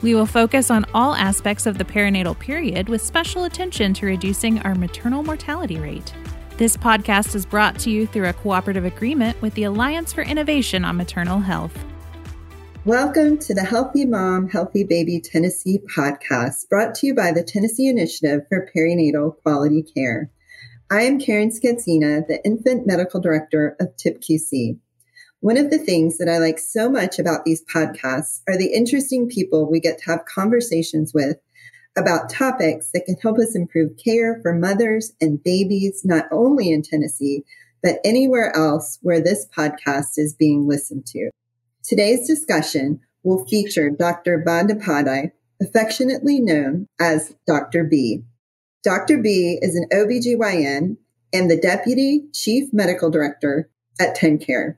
We will focus on all aspects of the perinatal period with special attention to reducing our maternal mortality rate. This podcast is brought to you through a cooperative agreement with the Alliance for Innovation on Maternal Health. Welcome to the Healthy Mom, Healthy Baby Tennessee podcast, brought to you by the Tennessee Initiative for Perinatal Quality Care. I am Karen Schetzina, the Infant Medical Director of TIPQC. One of the things that I like so much about these podcasts are the interesting people we get to have conversations with about topics that can help us improve care for mothers and babies, not only in Tennessee, but anywhere else where this podcast is being listened to. Today's discussion will feature Dr. Bandyopadhyay, affectionately known as Dr. B. Dr. B is an OBGYN and the Deputy Chief Medical Director at TennCare.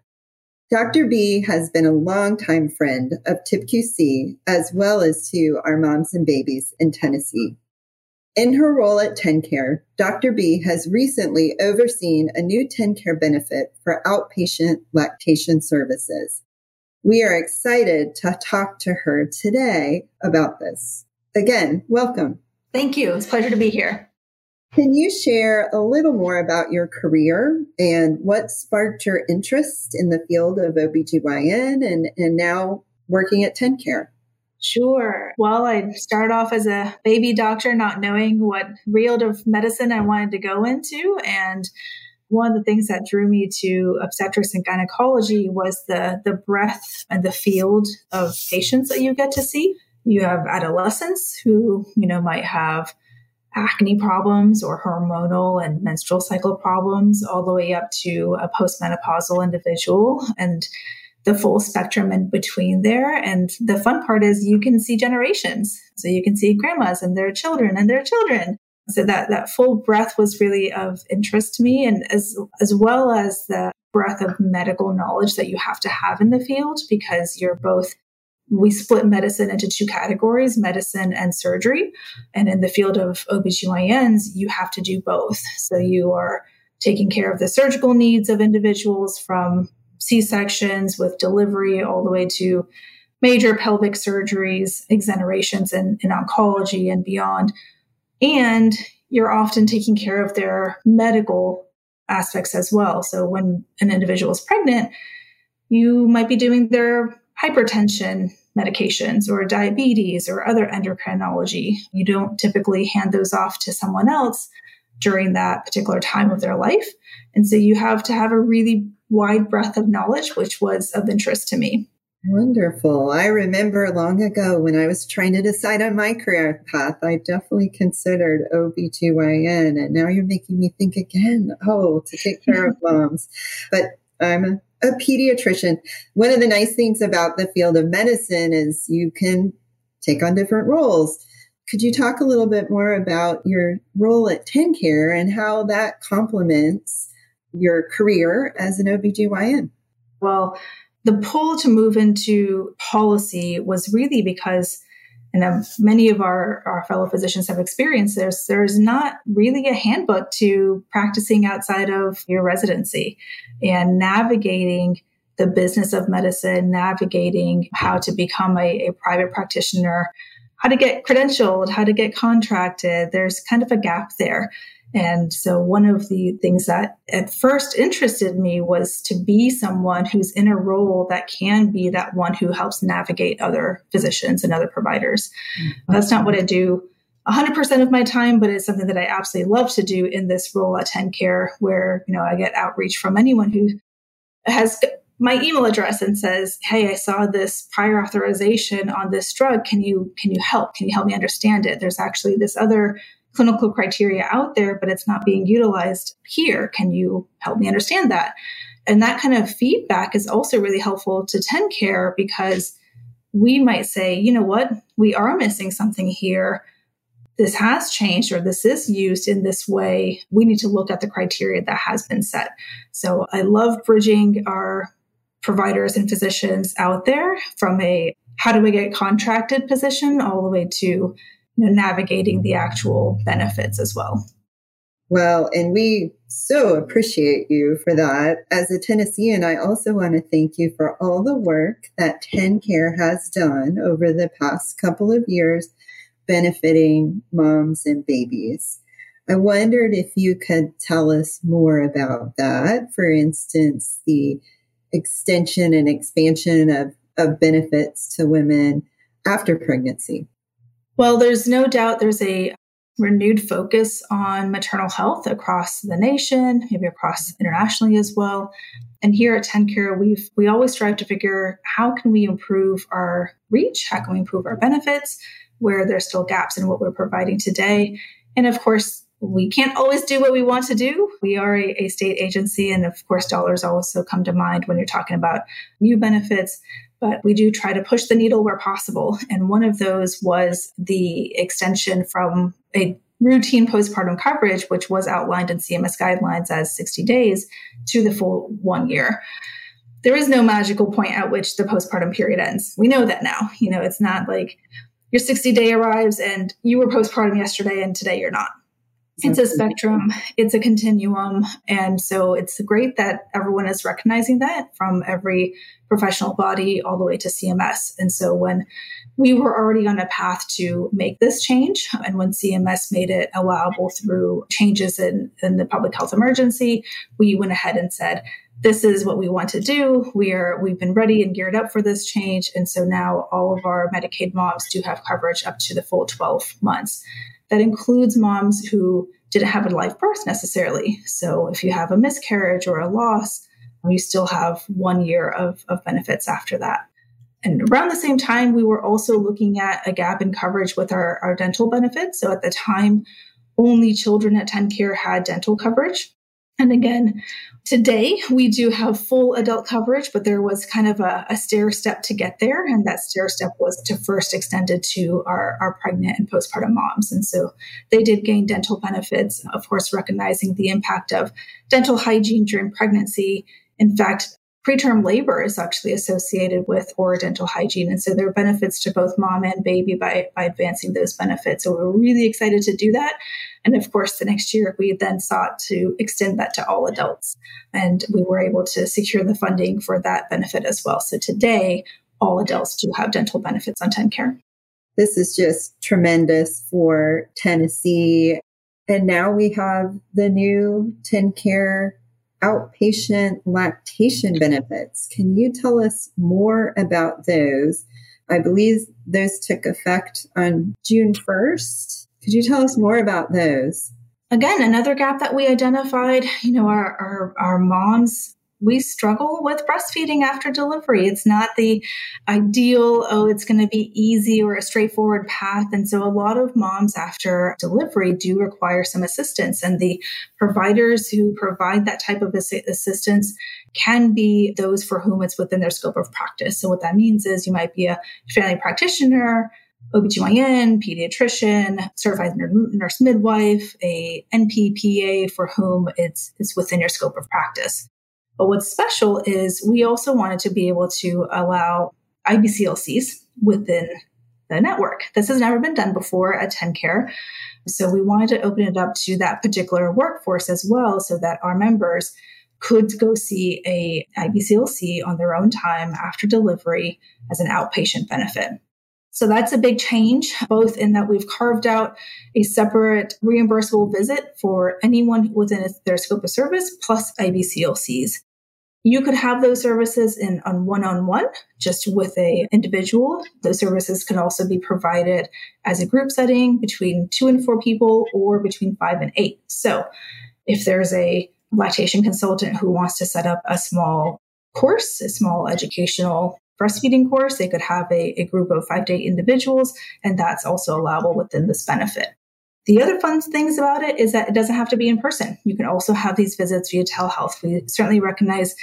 Dr. B has been a longtime friend of TIPQC as well as to our moms and babies in Tennessee. In her role at TennCare, Dr. B has recently overseen a new TennCare benefit for outpatient lactation services. We are excited to talk to her today about this. Again, welcome. Thank you. It's a pleasure to be here. Can you share a little more about your career and what sparked your interest in the field of OBGYN and, and now working at TennCare? Sure. Well, I started off as a baby doctor, not knowing what field of medicine I wanted to go into. And one of the things that drew me to obstetrics and gynecology was the, the breadth and the field of patients that you get to see. You have adolescents who, you know, might have acne problems or hormonal and menstrual cycle problems, all the way up to a postmenopausal individual and the full spectrum in between there. And the fun part is you can see generations. So you can see grandmas and their children and their children. So that, that full breadth was really of interest to me and as, as well as the breadth of medical knowledge that you have to have in the field because you're both we split medicine into two categories medicine and surgery. And in the field of OBGYNs, you have to do both. So you are taking care of the surgical needs of individuals from C sections with delivery all the way to major pelvic surgeries, exenterations in, in oncology and beyond. And you're often taking care of their medical aspects as well. So when an individual is pregnant, you might be doing their hypertension medications or diabetes or other endocrinology. You don't typically hand those off to someone else during that particular time of their life. And so you have to have a really wide breadth of knowledge, which was of interest to me. Wonderful. I remember long ago when I was trying to decide on my career path, I definitely considered OBGYN. And now you're making me think again, oh, to take care of moms. But I'm a a pediatrician. One of the nice things about the field of medicine is you can take on different roles. Could you talk a little bit more about your role at TennCare and how that complements your career as an OBGYN? Well, the pull to move into policy was really because and many of our, our fellow physicians have experienced this, there's not really a handbook to practicing outside of your residency and navigating the business of medicine, navigating how to become a, a private practitioner, how to get credentialed, how to get contracted. There's kind of a gap there. And so one of the things that at first interested me was to be someone who's in a role that can be that one who helps navigate other physicians and other providers. Mm-hmm. That's not what I do 100% of my time, but it's something that I absolutely love to do in this role at TennCare where, you know, I get outreach from anyone who has my email address and says, "Hey, I saw this prior authorization on this drug. Can you can you help? Can you help me understand it? There's actually this other clinical criteria out there, but it's not being utilized here. Can you help me understand that? And that kind of feedback is also really helpful to TennCare because we might say, you know what, we are missing something here. This has changed or this is used in this way. We need to look at the criteria that has been set. So I love bridging our providers and physicians out there from a how do we get contracted position all the way to you know, navigating the actual benefits as well. Well, and we so appreciate you for that. As a Tennessean, I also want to thank you for all the work that TennCare has done over the past couple of years benefiting moms and babies. I wondered if you could tell us more about that. For instance, the extension and expansion of, of benefits to women after pregnancy. Well, there's no doubt there's a renewed focus on maternal health across the nation, maybe across internationally as well. And here at TennCare, we've we always strive to figure how can we improve our reach, how can we improve our benefits, where there's still gaps in what we're providing today. And of course, we can't always do what we want to do. We are a, a state agency, and of course, dollars also come to mind when you're talking about new benefits but we do try to push the needle where possible. And one of those was the extension from a routine postpartum coverage, which was outlined in CMS guidelines as 60 days, to the full one year. There is no magical point at which the postpartum period ends. We know that now. You know, it's not like your 60 day arrives and you were postpartum yesterday and today you're not. It's a spectrum, it's a continuum. And so it's great that everyone is recognizing that from every professional body all the way to CMS. And so when we were already on a path to make this change, and when CMS made it allowable through changes in, in the public health emergency, we went ahead and said, this is what we want to do. We are we've been ready and geared up for this change. And so now all of our Medicaid moms do have coverage up to the full 12 months. That includes moms who didn't have a live birth necessarily. So if you have a miscarriage or a loss, you still have one year of, of benefits after that. And around the same time, we were also looking at a gap in coverage with our, our dental benefits. So at the time, only children at TennCare had dental coverage. And again, today we do have full adult coverage, but there was kind of a, a stair step to get there. And that stair step was to first extend it to our, our pregnant and postpartum moms. And so they did gain dental benefits, of course, recognizing the impact of dental hygiene during pregnancy. In fact, preterm labor is actually associated with oral dental hygiene. And so there are benefits to both mom and baby by, by advancing those benefits. So we're really excited to do that. And of course, the next year we then sought to extend that to all adults. And we were able to secure the funding for that benefit as well. So today, all adults do have dental benefits on TennCare. This is just tremendous for Tennessee. And now we have the new TennCare outpatient lactation benefits. Can you tell us more about those? I believe those took effect on June 1st. Could you tell us more about those? Again, another gap that we identified, you know, our, our, our moms we struggle with breastfeeding after delivery. It's not the ideal, oh, it's going to be easy or a straightforward path. And so a lot of moms after delivery do require some assistance. And the providers who provide that type of assistance can be those for whom it's within their scope of practice. So what that means is you might be a family practitioner, OBGYN, pediatrician, certified nurse midwife, a NPPA for whom it's, it's within your scope of practice. But what's special is we also wanted to be able to allow IBCLCs within the network. This has never been done before at TennCare. So we wanted to open it up to that particular workforce as well so that our members could go see a IBCLC on their own time after delivery as an outpatient benefit. So that's a big change, both in that we've carved out a separate reimbursable visit for anyone within their scope of service plus IBCLCs. You could have those services in on one-on-one, just with a individual. Those services can also be provided as a group setting between two and four people or between five and eight. So if there's a lactation consultant who wants to set up a small course, a small educational breastfeeding course, they could have a, a group of five to eight individuals, and that's also allowable within this benefit. The other fun things about it is that it doesn't have to be in person. You can also have these visits via telehealth. We certainly recognize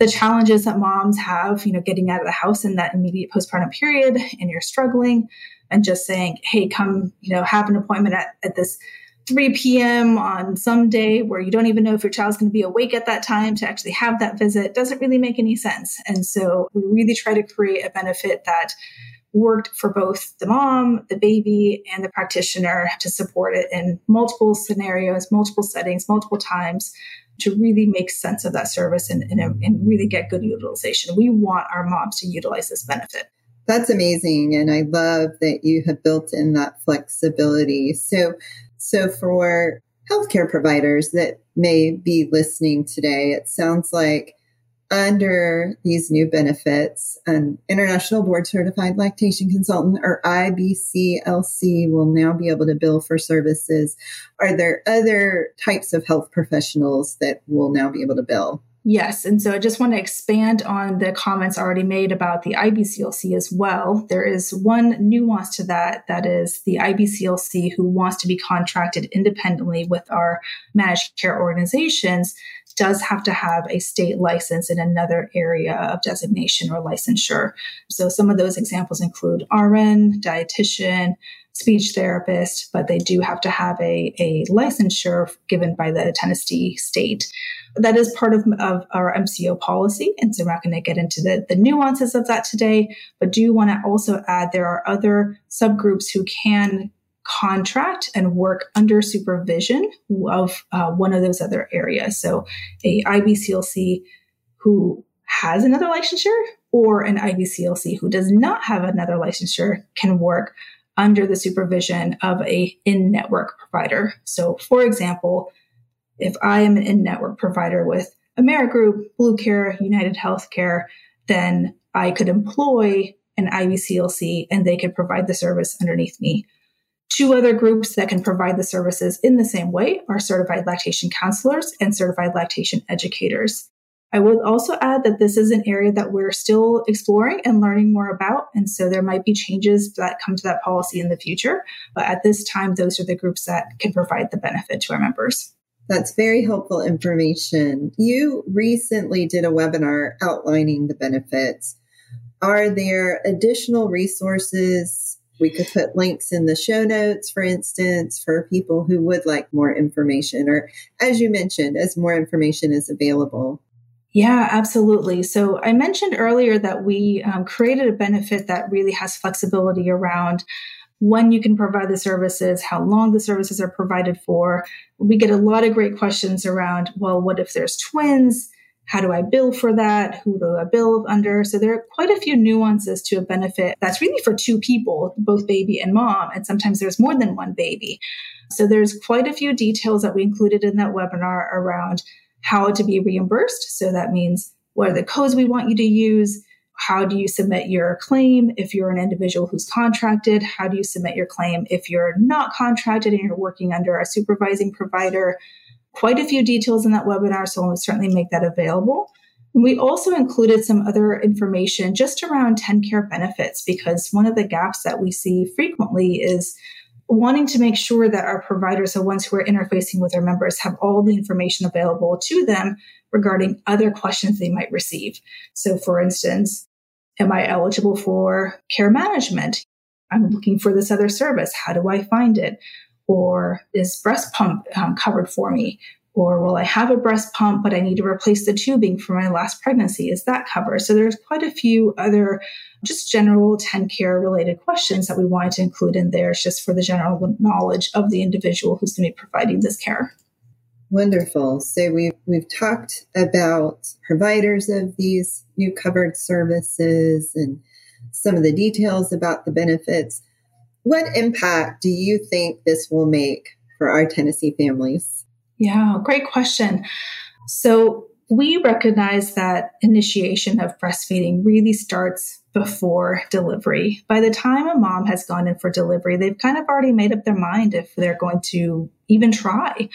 the challenges that moms have, you know, getting out of the house in that immediate postpartum period and you're struggling and just saying, hey, come, you know, have an appointment at, at this 3 p.m. on some day where you don't even know if your child's going to be awake at that time to actually have that visit doesn't really make any sense. And so we really try to create a benefit that worked for both the mom, the baby, and the practitioner to support it in multiple scenarios, multiple settings, multiple times to really make sense of that service and, and, and really get good utilization. We want our moms to utilize this benefit. That's amazing. And I love that you have built in that flexibility. So, so for healthcare providers that may be listening today, it sounds like under these new benefits, an international board certified lactation consultant or IBCLC will now be able to bill for services. Are there other types of health professionals that will now be able to bill? Yes. And so I just want to expand on the comments already made about the IBCLC as well. There is one nuance to that that is the IBCLC who wants to be contracted independently with our managed care organizations does have to have a state license in another area of designation or licensure. So some of those examples include RN, dietitian, speech therapist, but they do have to have a, a licensure given by the Tennessee state that is part of, of our MCO policy. And so we're not going to get into the, the nuances of that today, but do want to also add there are other subgroups who can contract and work under supervision of uh, one of those other areas. So a IBCLC who has another licensure or an IBCLC who does not have another licensure can work under the supervision of a in-network provider. So for example, if I am an in-network provider with Amerigroup, Blue Care, United Healthcare, then I could employ an IBCLC and they could provide the service underneath me. Two other groups that can provide the services in the same way are certified lactation counselors and certified lactation educators. I would also add that this is an area that we're still exploring and learning more about. And so there might be changes that come to that policy in the future. But at this time, those are the groups that can provide the benefit to our members. That's very helpful information. You recently did a webinar outlining the benefits. Are there additional resources? We could put links in the show notes, for instance, for people who would like more information, or as you mentioned, as more information is available. Yeah, absolutely. So I mentioned earlier that we um, created a benefit that really has flexibility around when you can provide the services, how long the services are provided for. We get a lot of great questions around, well, what if there's twins? How do I bill for that? Who do I bill under? So there are quite a few nuances to a benefit that's really for two people, both baby and mom. And sometimes there's more than one baby. So there's quite a few details that we included in that webinar around how to be reimbursed. So that means what are the codes we want you to use? How do you submit your claim if you're an individual who's contracted? How do you submit your claim if you're not contracted and you're working under a supervising provider? Quite a few details in that webinar, so I'll certainly make that available. We also included some other information just around TennCare benefits because one of the gaps that we see frequently is wanting to make sure that our providers, the ones who are interfacing with our members, have all the information available to them regarding other questions they might receive. So, for instance, Am I eligible for care management? I'm looking for this other service. How do I find it? Or is breast pump um, covered for me? Or will I have a breast pump, but I need to replace the tubing for my last pregnancy? Is that covered? So there's quite a few other just general TennCare related questions that we wanted to include in there just for the general knowledge of the individual who's going to be providing this care. Wonderful. So we've we've talked about providers of these new covered services and some of the details about the benefits. What impact do you think this will make for our Tennessee families? Yeah, great question. So we recognize that initiation of breastfeeding really starts before delivery. By the time a mom has gone in for delivery, they've kind of already made up their mind if they're going to even try.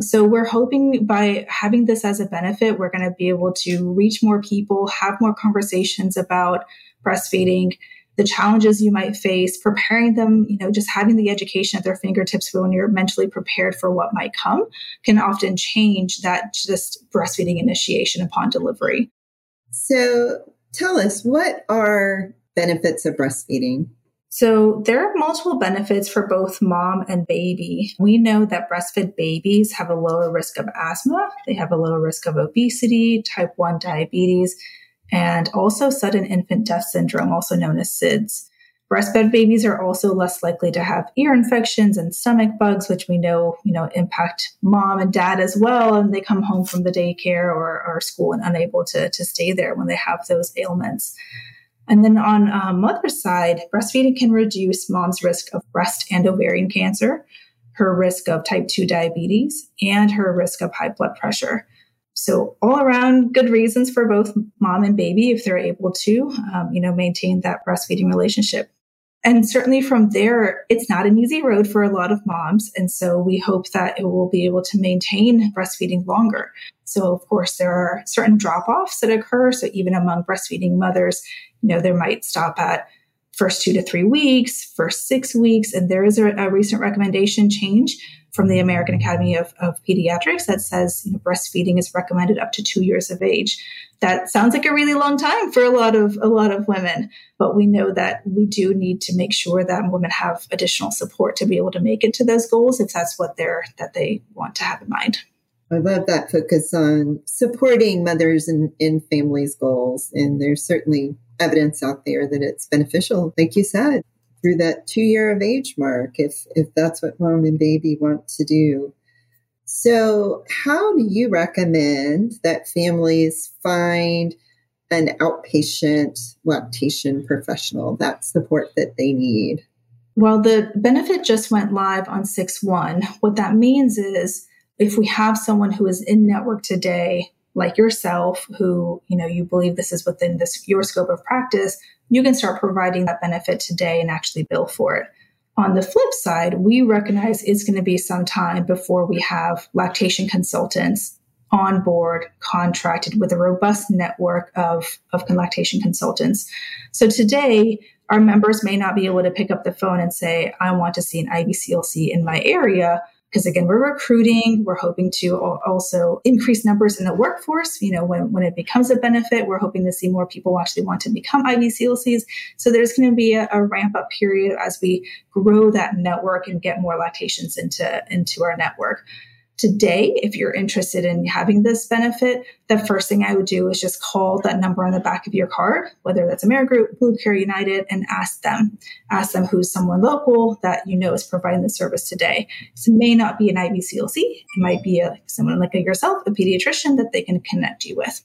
So we're hoping by having this as a benefit, we're going to be able to reach more people, have more conversations about breastfeeding. The challenges you might face, preparing them, you know, just having the education at their fingertips when you're mentally prepared for what might come can often change that just breastfeeding initiation upon delivery. So tell us, what are benefits of breastfeeding? So there are multiple benefits for both mom and baby. We know that breastfed babies have a lower risk of asthma. They have a lower risk of obesity, type 1 diabetes, and also sudden infant death syndrome, also known as SIDS. Breastfed babies are also less likely to have ear infections and stomach bugs, which we know, you know, impact mom and dad as well. And they come home from the daycare or, or school and unable to, to stay there when they have those ailments. And then on uh, mother's side, breastfeeding can reduce mom's risk of breast and ovarian cancer, her risk of type 2 diabetes, and her risk of high blood pressure. So all around good reasons for both mom and baby if they're able to, um, you know, maintain that breastfeeding relationship. And certainly from there, it's not an easy road for a lot of moms. And so we hope that it will be able to maintain breastfeeding longer. So of course, there are certain drop offs that occur. So even among breastfeeding mothers, you know, there might stop at first two to three weeks, first six weeks. And there is a, a recent recommendation change from the American Academy of, of Pediatrics that says you know, breastfeeding is recommended up to two years of age. That sounds like a really long time for a lot of a lot of women, but we know that we do need to make sure that women have additional support to be able to make it to those goals if that's what they're that they want to have in mind. I love that focus on supporting mothers and, families' goals. And there's certainly evidence out there that it's beneficial, like you said, through that two year of age mark, if, if that's what mom and baby want to do. So, how do you recommend that families find an outpatient lactation professional, that support that they need? Well, the benefit just went live on 6 1. What that means is if we have someone who is in network today like yourself who you know you believe this is within this your scope of practice you can start providing that benefit today and actually bill for it. On the flip side we recognize it's going to be some time before we have lactation consultants on board contracted with a robust network of, of lactation consultants. So today our members may not be able to pick up the phone and say i want to see an IBCLC in my area because again we're recruiting we're hoping to also increase numbers in the workforce you know when, when it becomes a benefit we're hoping to see more people actually want to become IBCLCs so there's going to be a, a ramp up period as we grow that network and get more lactations into into our network Today, if you're interested in having this benefit, the first thing I would do is just call that number on the back of your card, whether that's Amerigroup, Blue Care United, and ask them. Ask them who's someone local that you know is providing the service today. It may not be an IBCLC. It might be a, someone like yourself, a pediatrician that they can connect you with.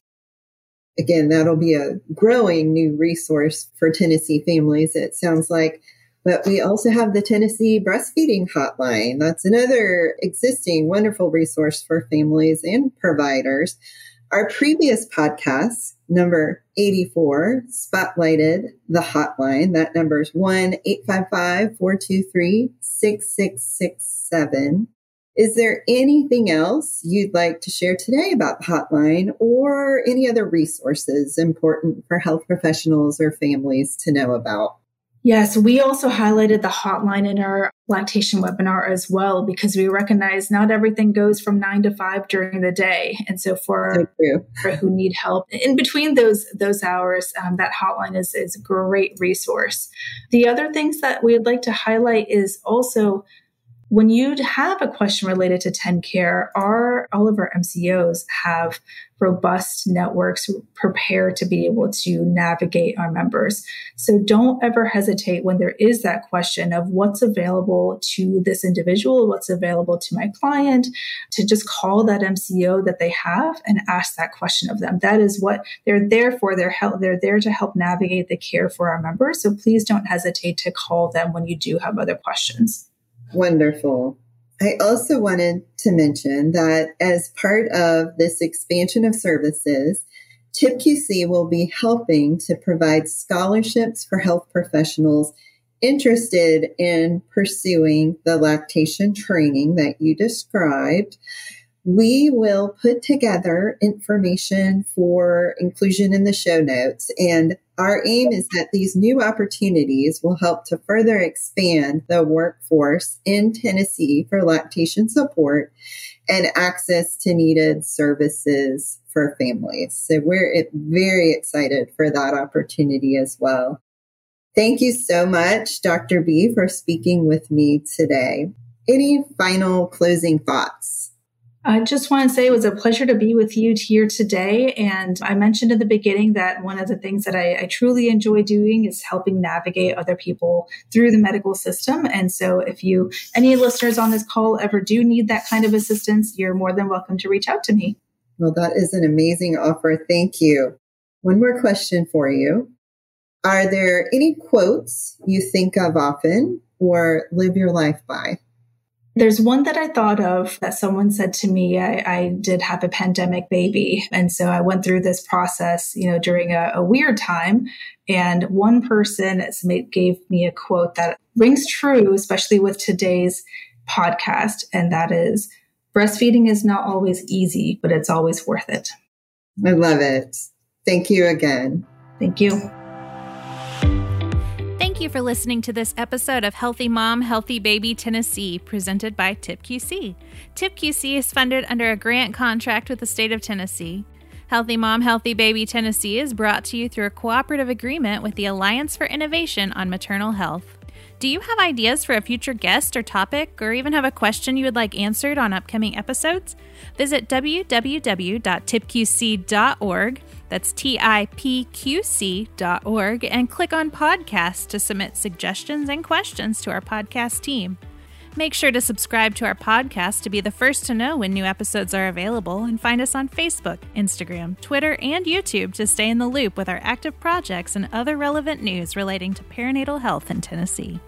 Again, that'll be a growing new resource for Tennessee families. It sounds like but we also have the Tennessee Breastfeeding Hotline. That's another existing wonderful resource for families and providers. Our previous podcast, number 84, spotlighted the hotline. That number is 1 855 423 6667. Is there anything else you'd like to share today about the hotline or any other resources important for health professionals or families to know about? Yes, we also highlighted the hotline in our lactation webinar as well because we recognize not everything goes from nine to five during the day, and so for, for who need help in between those those hours, um, that hotline is is a great resource. The other things that we'd like to highlight is also when you have a question related to TennCare, our all of our MCOs have robust networks prepared to be able to navigate our members. So don't ever hesitate when there is that question of what's available to this individual, what's available to my client, to just call that MCO that they have and ask that question of them. That is what they're there for. They're help, they're there to help navigate the care for our members. So please don't hesitate to call them when you do have other questions. Wonderful. I also wanted to mention that as part of this expansion of services, TIPQC will be helping to provide scholarships for health professionals interested in pursuing the lactation training that you described. We will put together information for inclusion in the show notes, and Our aim is that these new opportunities will help to further expand the workforce in Tennessee for lactation support and access to needed services for families. So we're very excited for that opportunity as well. Thank you so much, Dr. B, for speaking with me today. Any final closing thoughts? I just want to say it was a pleasure to be with you here today. And I mentioned in the beginning that one of the things that I, I, truly enjoy doing is helping navigate other people through the medical system. And so if you, any listeners on this call ever do need that kind of assistance, you're more than welcome to reach out to me. Well, that is an amazing offer. Thank you. One more question for you. Are there any quotes you think of often or live your life by? There's one that I thought of that someone said to me. I, I, did have a pandemic baby. And so I went through this process, you know, during a, a weird time. And one person gave me a quote that rings true, especially with today's podcast. And that is breastfeeding is not always easy, but it's always worth it. I love it. Thank you again. Thank you. Thank you for listening to this episode of Healthy Mom, Healthy Baby Tennessee, presented by TIPQC. TIPQC is funded under a grant contract with the state of Tennessee. Healthy Mom, Healthy Baby Tennessee is brought to you through a cooperative agreement with the Alliance for Innovation on Maternal Health. Do you have ideas for a future guest or topic, or even have a question you would like answered on upcoming episodes? Visit www.tipqc.org that's tipqc.org and click on podcast to submit suggestions and questions to our podcast team. Make sure to subscribe to our podcast to be the first to know when new episodes are available and find us on Facebook, Instagram, Twitter, and YouTube to stay in the loop with our active projects and other relevant news relating to perinatal health in Tennessee.